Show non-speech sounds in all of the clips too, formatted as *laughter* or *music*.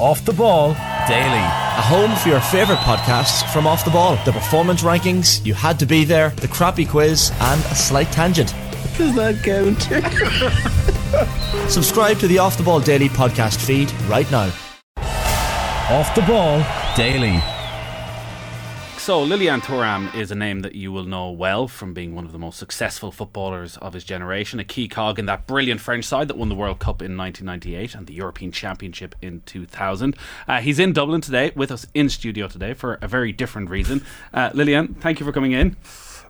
Off the Ball Daily. A home for your favourite podcasts from Off the Ball. The performance rankings, you had to be there, the crappy quiz, and a slight tangent. Does that count? *laughs* Subscribe to the Off the Ball Daily podcast feed right now. Off the Ball Daily. So, Lilian Thuram is a name that you will know well from being one of the most successful footballers of his generation, a key cog in that brilliant French side that won the World Cup in 1998 and the European Championship in 2000. Uh, he's in Dublin today, with us in studio today for a very different reason. Uh, Lilian, thank you for coming in.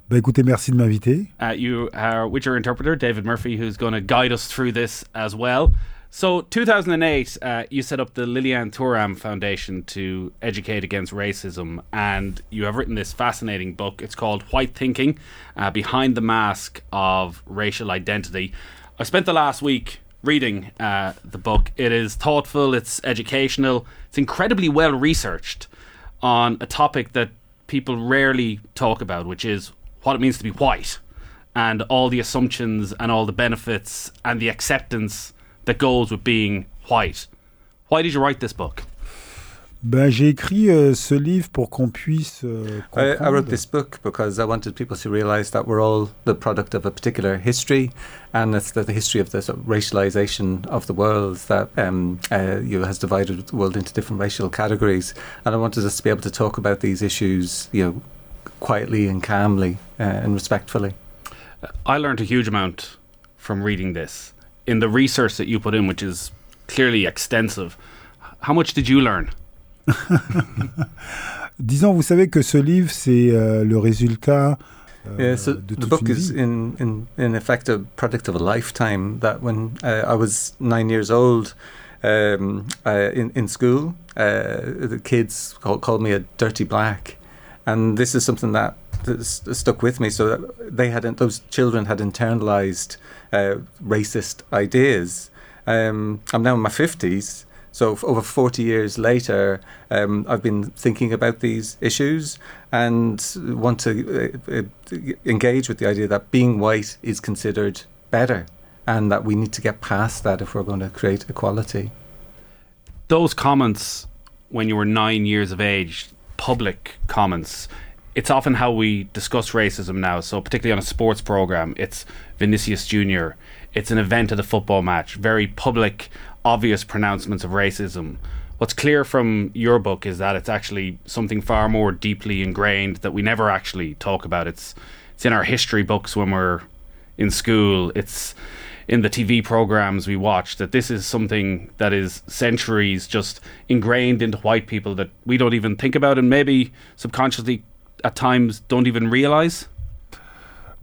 Bah écoutez, merci de m'inviter. Uh, you are with your interpreter, David Murphy, who's going to guide us through this as well. So, 2008, uh, you set up the Lilian Thuram Foundation to educate against racism, and you have written this fascinating book. It's called White Thinking uh, Behind the Mask of Racial Identity. I spent the last week reading uh, the book. It is thoughtful, it's educational, it's incredibly well researched on a topic that people rarely talk about, which is what it means to be white and all the assumptions and all the benefits and the acceptance that goes with being white. Why did you write this book? Ben, j'ai écrit euh, ce livre pour qu'on puisse euh, I, I wrote this book because I wanted people to realize that we're all the product of a particular history, and it's the, the history of the sort of racialization of the world that um, uh, you know, has divided the world into different racial categories. And I wanted us to be able to talk about these issues, you know, quietly and calmly uh, and respectfully. I learned a huge amount from reading this. In the research that you put in, which is clearly extensive, how much did you learn? *laughs* Disons, vous savez que ce livre, c'est euh, le résultat euh, Yeah, so de the book is in, in, in effect a product of a lifetime. That when uh, I was nine years old, um, uh, in in school, uh, the kids call, called me a dirty black, and this is something that stuck with me. So they had those children had internalized uh, racist ideas. Um, I'm now in my fifties. So over 40 years later, um, I've been thinking about these issues and want to uh, uh, engage with the idea that being white is considered better and that we need to get past that if we're going to create equality. Those comments when you were nine years of age, public comments, it's often how we discuss racism now. So, particularly on a sports program, it's Vinicius Jr., it's an event at a football match, very public, obvious pronouncements of racism. What's clear from your book is that it's actually something far more deeply ingrained that we never actually talk about. It's it's in our history books when we're in school. It's in the TV programs we watch that this is something that is centuries just ingrained into white people that we don't even think about and maybe subconsciously at times don't even realize.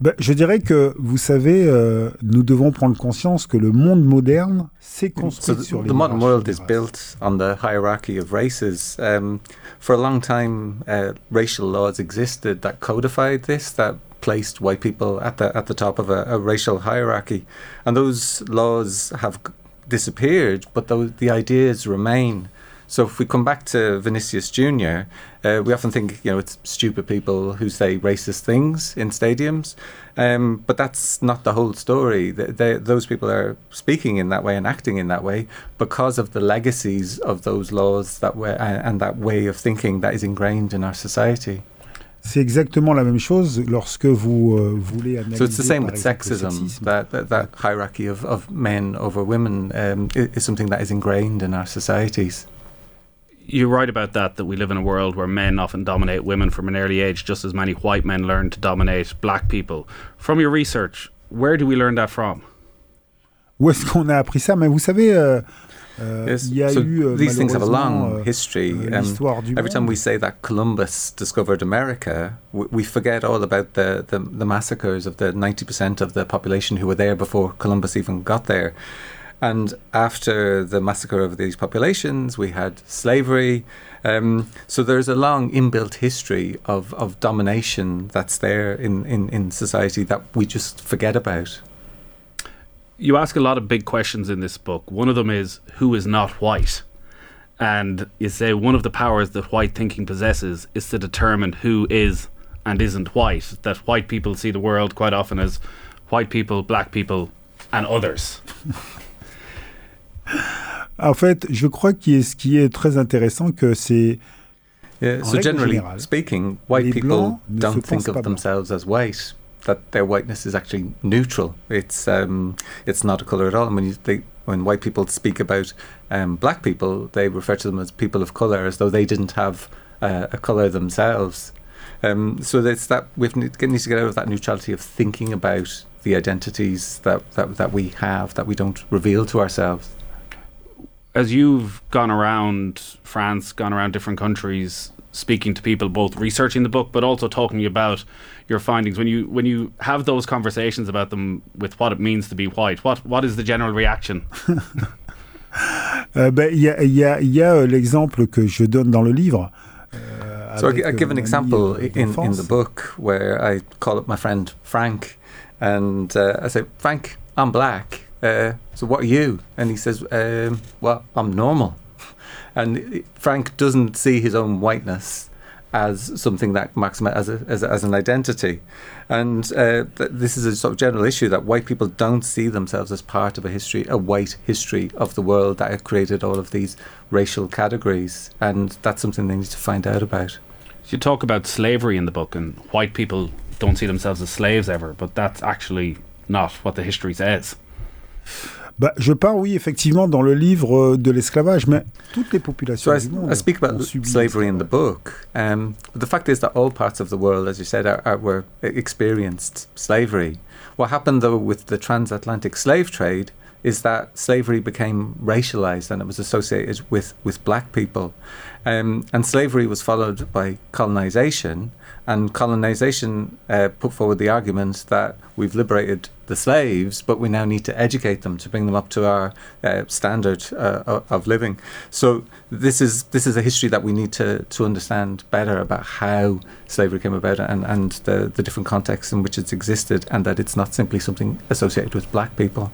Ben, je dirais que, vous savez, euh, nous devons prendre conscience que le monde moderne s'est So construit the, sur les the modern hiérarchies world des is races. built on the hierarchy of races. Um, for a long time, uh, racial laws existed that codified this, that placed white people at the at the top of a, a racial hierarchy, and those laws have g- disappeared, but those, the ideas remain. So if we come back to Vinicius Jr., uh, we often think you know it's stupid people who say racist things in stadiums, um, but that's not the whole story. Th they, those people are speaking in that way and acting in that way because of the legacies of those laws that way and, and that way of thinking that is ingrained in our society. C'est exactement la même chose lorsque vous euh, voulez analyser So it's the same with sexism. That, that that hierarchy of, of men over women um, is something that is ingrained in our societies. You write about that that we live in a world where men often dominate women from an early age just as many white men learn to dominate black people. From your research, where do we learn that from? Où est-ce qu'on a appris ça Mais vous savez, euh, euh, Yes. il y a so eu euh, these things have a long euh, history. euh, Um, du every time we say that Columbus discovered America, we, we forget all about the, the, the massacres of the 90% of the population who were there before Columbus even got there. And after the massacre of these populations, we had slavery. Um, so there's a long inbuilt history of, of domination that's there in, in, in society that we just forget about. you ask a lot of big questions in this book. One of them is who is not white? And you say one of the powers that white thinking possesses is to determine who is and isn't white. That white people see the world quite often as white people, black people, and others. *laughs* En fait, je crois que ce qui est très intéressant, que c'est Yeah, so generally générale, speaking, white people Blancs ne se don't think of themselves as white. That their whiteness is actually neutral. It's um, it's not a color at all. And when you they, when white people speak about um, black people, they refer to them as people of color, as though they didn't have uh, a color themselves. Um, so it's that we need to get out of that neutrality of thinking about the identities that, that that we have that we don't reveal to ourselves. As you've gone around France, gone around different countries, speaking to people, both researching the book but also talking about your findings. When you when you have those conversations about them with what it means to be white, what what is the general reaction? Euh, *laughs* ben, Il y a, il y a- il y a, euh, l'exemple que je donne dans le livre. euh, So I, I give an example euh, in, in the book where I call up my friend Frank and uh, I say, Frank, I'm black. Uh, so what are you? And he says, um, well, I'm normal. *laughs* And Frank doesn't see his own whiteness as something that him as, as, as an identity. And uh, th- this is a sort of general issue that white people don't see themselves as part of a history, a white history of the world that had created all of these racial categories. And that's something they need to find out about. You talk about slavery in the book, and white people don't see themselves as slaves ever, but that's actually not what the history says. Bah, je parle, oui, effectivement, dans le livre euh, de l'esclavage, mais toutes les populations So I, du monde I speak about slavery in the book. Um, the fact is that all parts of the world, as you said, are, are, were experienced slavery. What happened though with the transatlantic slave trade is that slavery became racialized and it was associated with, with black people. Um, and slavery was followed by colonization, and colonization uh, put forward the argument that we've liberated the slaves, but we now need to educate them to bring them up to our uh, standard uh, of living. So this is this is a history that we need to, to understand better about how slavery came about and, and the, the different contexts in which it's existed, and that it's not simply something associated with black people.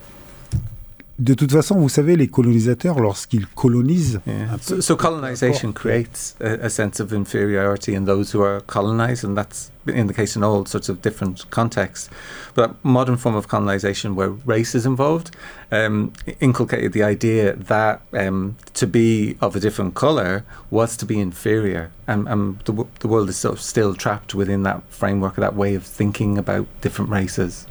De toute façon, vous savez, les colonisateurs, lorsqu'ils colonisent, Yeah. So, so colonization creates a, a sense of inferiority in those who are colonized, and that's in the case in all sorts of different contexts. But that modern form of colonization, where race is involved, um, inculcated the idea that um, to be of a different color was to be inferior, and, and the, w- the world is sort of still trapped within that framework, that way of thinking about different races.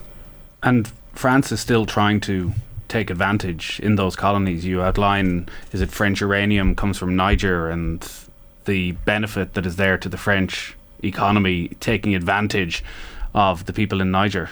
And France is still trying to take advantage in those colonies. You outline, is it French uranium comes from Niger and the benefit that is there to the French economy taking advantage of the people in Niger.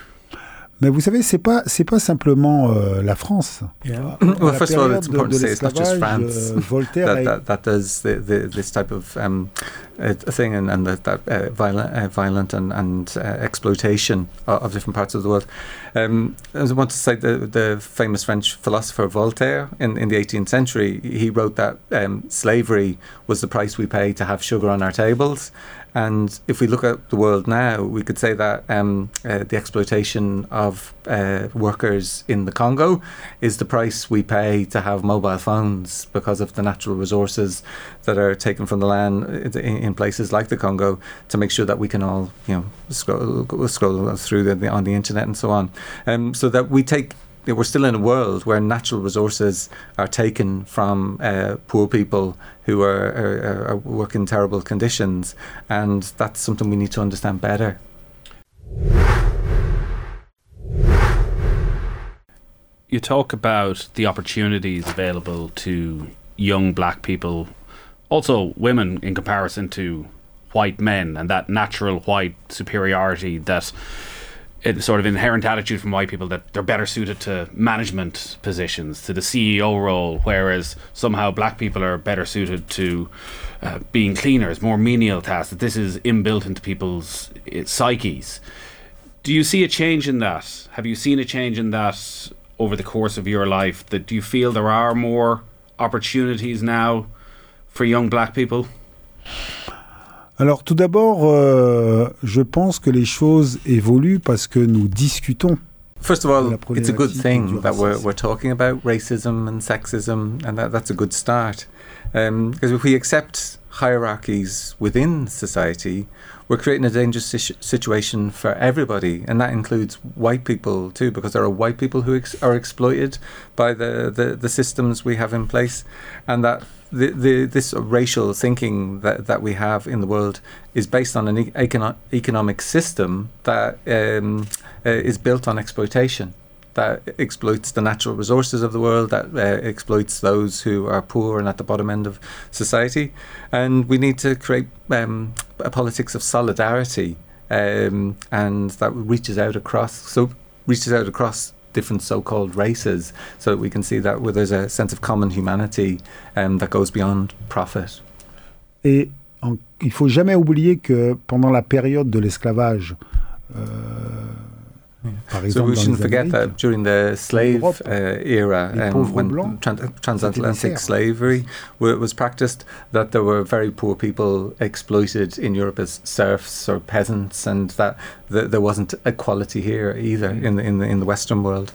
Mais vous savez, c'est pas c'est pas simplement euh, la France. Yeah. *clears throat* Well, la first of all, it's important de to say it's not just France. euh, Voltaire that, that, that does the, the, this type of um, a, thing and, and that, that uh, violent, uh, violent and, and uh, exploitation of, of different parts of the world. Um, I want to say the, the famous French philosopher Voltaire in, in the 18th century, he wrote that um, slavery was the price we pay to have sugar on our tables. And if we look at the world now, we could say that um, uh, the exploitation of uh, workers in the Congo is the price we pay to have mobile phones because of the natural resources that are taken from the land in, in places like the Congo to make sure that we can all, you know, scroll, scroll through the, on the internet and so on. Um, so that we take we're still in a world where natural resources are taken from uh, poor people who are, are, are work in terrible conditions, and that's something we need to understand better. You talk about the opportunities available to young black people, also women in comparison to white men, and that natural white superiority that sort of inherent attitude from white people that they're better suited to management positions, to the CEO role, whereas somehow black people are better suited to uh, being cleaners, more menial tasks. That this is inbuilt into people's uh, psyches. Do you see a change in that? Have you seen a change in that over the course of your life? That do you feel there are more opportunities now for young black people? Alors tout d'abord, euh, je pense que les choses évoluent parce que nous discutons. First of all, it's a good thing that we're, we're talking about racism and sexism, and that, that's a good start. Because if we accept hierarchies within society, we're creating a dangerous situ- situation for everybody, and that includes white people too, because there are white people who ex- are exploited by the, the, the systems we have in place, and that the, the this racial thinking that, that we have in the world is based on an econo- economic system that um, uh, is built on exploitation that exploits the natural resources of the world, that uh, exploits those who are poor and at the bottom end of society. And we need to create um, a politics of solidarity um, and that reaches out across, so reaches out across different so-called races, so that we can see that where there's a sense of common humanity um, that goes beyond profit. Et en- il faut jamais oublier que pendant la période de l'esclavage, euh, par So we shouldn't forget Amériques, that during the slave uh, era, um, when blancs, tran- c'était des transatlantic slavery was practiced, that there were very poor people exploited in Europe as serfs or peasants, and that th- there wasn't equality here either in the in the in the Western world.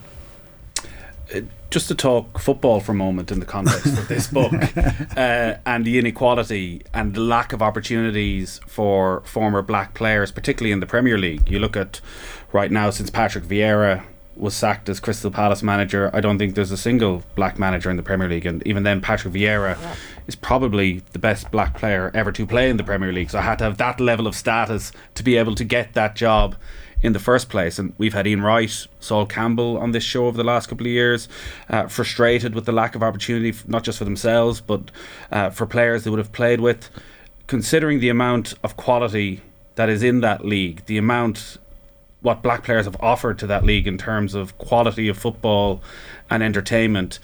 Just to talk football for a moment in the context of this book *laughs* uh, and the inequality and the lack of opportunities for former black players, particularly in the Premier League. You look at right now, since Patrick Vieira was sacked as Crystal Palace manager, I don't think there's a single black manager in the Premier League. And even then, Patrick Vieira is probably the best black player ever to play in the Premier League. So I had to have that level of status to be able to get that job in the first place. And we've had Ian Wright, Sol Campbell on this show over the last couple of years, uh, frustrated with the lack of opportunity, not just for themselves, but uh, for players they would have played with. Considering the amount of quality that is in that league, the amount what black players have offered to that league in terms of quality of football and entertainment,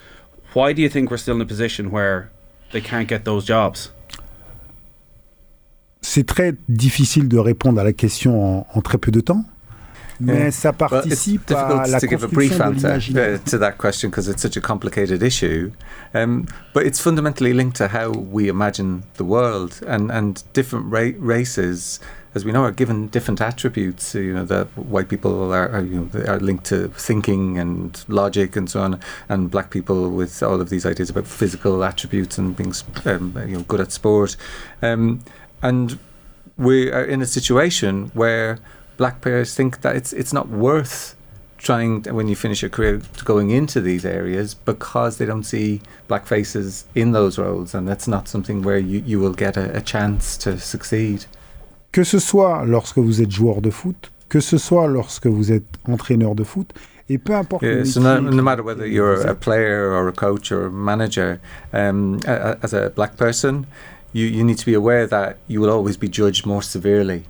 why do you think we're still in a position where they can't get those jobs? c'est très difficile de répondre à la question en, en très peu de temps, mais ça Well, it's à difficult la to give a brief construction de l'imaginaire. to that question because it's such a complicated issue. Um, but it's fundamentally linked to how we imagine the world, and and different ra- races, as we know, are given different attributes. You know, that white people are, are you know they are linked to thinking and logic and so on, and black people with all of these ideas about physical attributes and being um, you know good at sport, um, and we are in a situation where black players think that it's it's not worth trying to, when you finish your career going into these areas because they don't see black faces in those roles and that's not something where you, you will get a, a chance to succeed. Que ce soit lorsque vous êtes joueur de foot, que ce soit lorsque vous êtes entraîneur de foot, et peu importe Yeah, so no, no matter whether you're a player or a coach or a manager, um, as a black person, you, you need to be aware that you will always be judged more severely.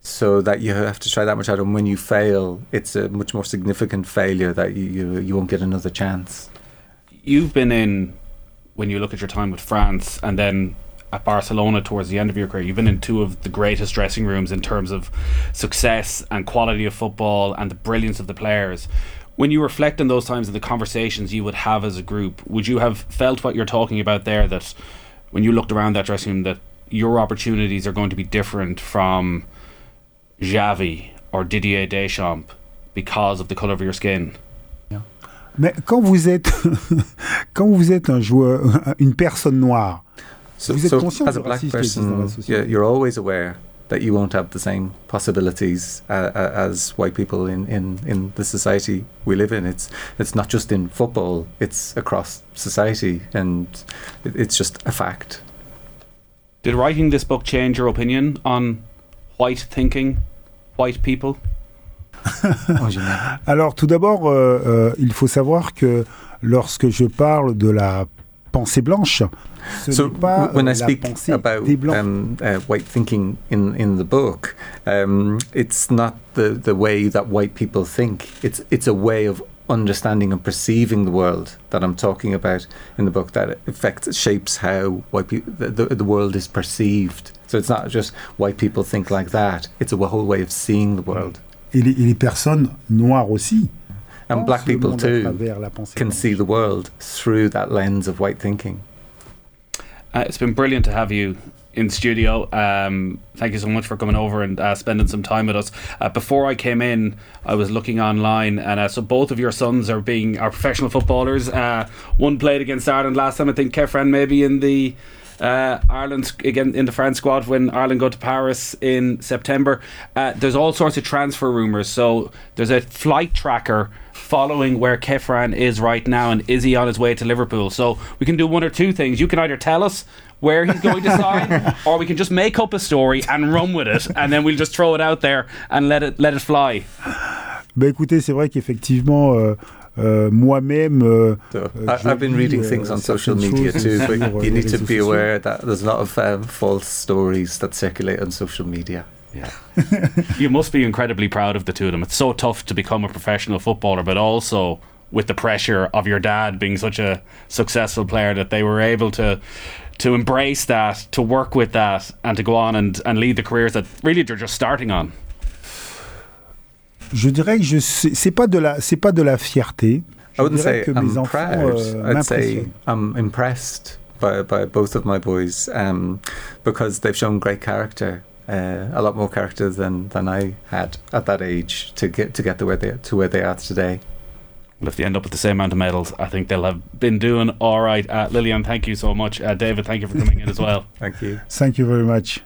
So that you have to try that much harder. And when you fail, it's a much more significant failure that you, you, you won't get another chance. you've been in when you look at your time with France and then at Barcelona towards the end of your career, you've been in two of the greatest dressing rooms in terms of success and quality of football and the brilliance of the players. When you reflect on those times and the conversations you would have as a group, would you have felt what you're talking about there that when you looked around that dressing room that your opportunities are going to be different from Xavi or Didier Deschamps because of the colour of your skin? Mais quand vous êtes *laughs* quand vous êtes un joueur, *laughs* une personne noire, So, Vous êtes so conscient as a black racisme qui existe dans la person, société. you're, you're always aware that you won't have the same possibilities uh, uh, as white people in, in, in the society we live in. It's it's not just in football; it's across society, and it's just a fact. Did writing this book change your opinion on white thinking, white people? *laughs* Alors tout d'abord, euh, euh, il faut savoir que lorsque je parle de la pensée blanche, ce so n'est pas when euh, I la speak pensée about des blancs. um, uh, white thinking in, in the book, um, it's not the, the way that white people think. It's it's a way of understanding and perceiving the world that I'm talking about in the book that affects shapes how white people the, the, the world is perceived. So it's not just white people think like that. It's a whole way of seeing the world. et, les, et les personnes noires aussi. And black people too travers la pensée can see the world through that lens of white thinking. Uh, it's been brilliant to have you in studio. Um, thank you so much for coming over and uh, spending some time with us. Uh, before I came in, I was looking online, and uh, so both of your sons are being are professional footballers. Uh, one played against Ireland last time. I think Khéphren maybe in the. Uh, Ireland again in the France squad when Ireland go to Paris in September. Uh, there's all sorts of transfer rumours. So there's a flight tracker following where Khéphren is right now, and is he on his way to Liverpool? So we can do one or two things. You can either tell us where he's going to sign, or we can just make up a story and run with it, and then we'll just throw it out there and let it let it fly. Bah écoutez, c'est vrai qu'effectivement, euh, euh, moi-même. euh, So, euh, I, je I've been reading euh, things on social media too, but euh, you need to be sociaux. aware that there's a lot of um, false stories that circulate on social media. Yeah. *laughs* you must be incredibly proud of the two of them. It's so tough to become a professional footballer, but also with the pressure of your dad being such a successful player that they were able to to embrace that, to work with that, and to go on and, and lead the careers that really they're just starting on. Je dirais que je c'est pas de la c'est pas de la fierté. Je I wouldn't say que I'm enfants proud. euh, I'd say. I'm impressed by, by both of my boys um, because they've shown great character, uh, a lot more character than, than I had at that age to get to get to where they to where they are today. Well, if they end up with the same amount of medals, I think they'll have been doing all right. Uh, Lilian, thank you so much. Uh, David, thank you for coming in as well. *laughs* Thank you. Thank you very much.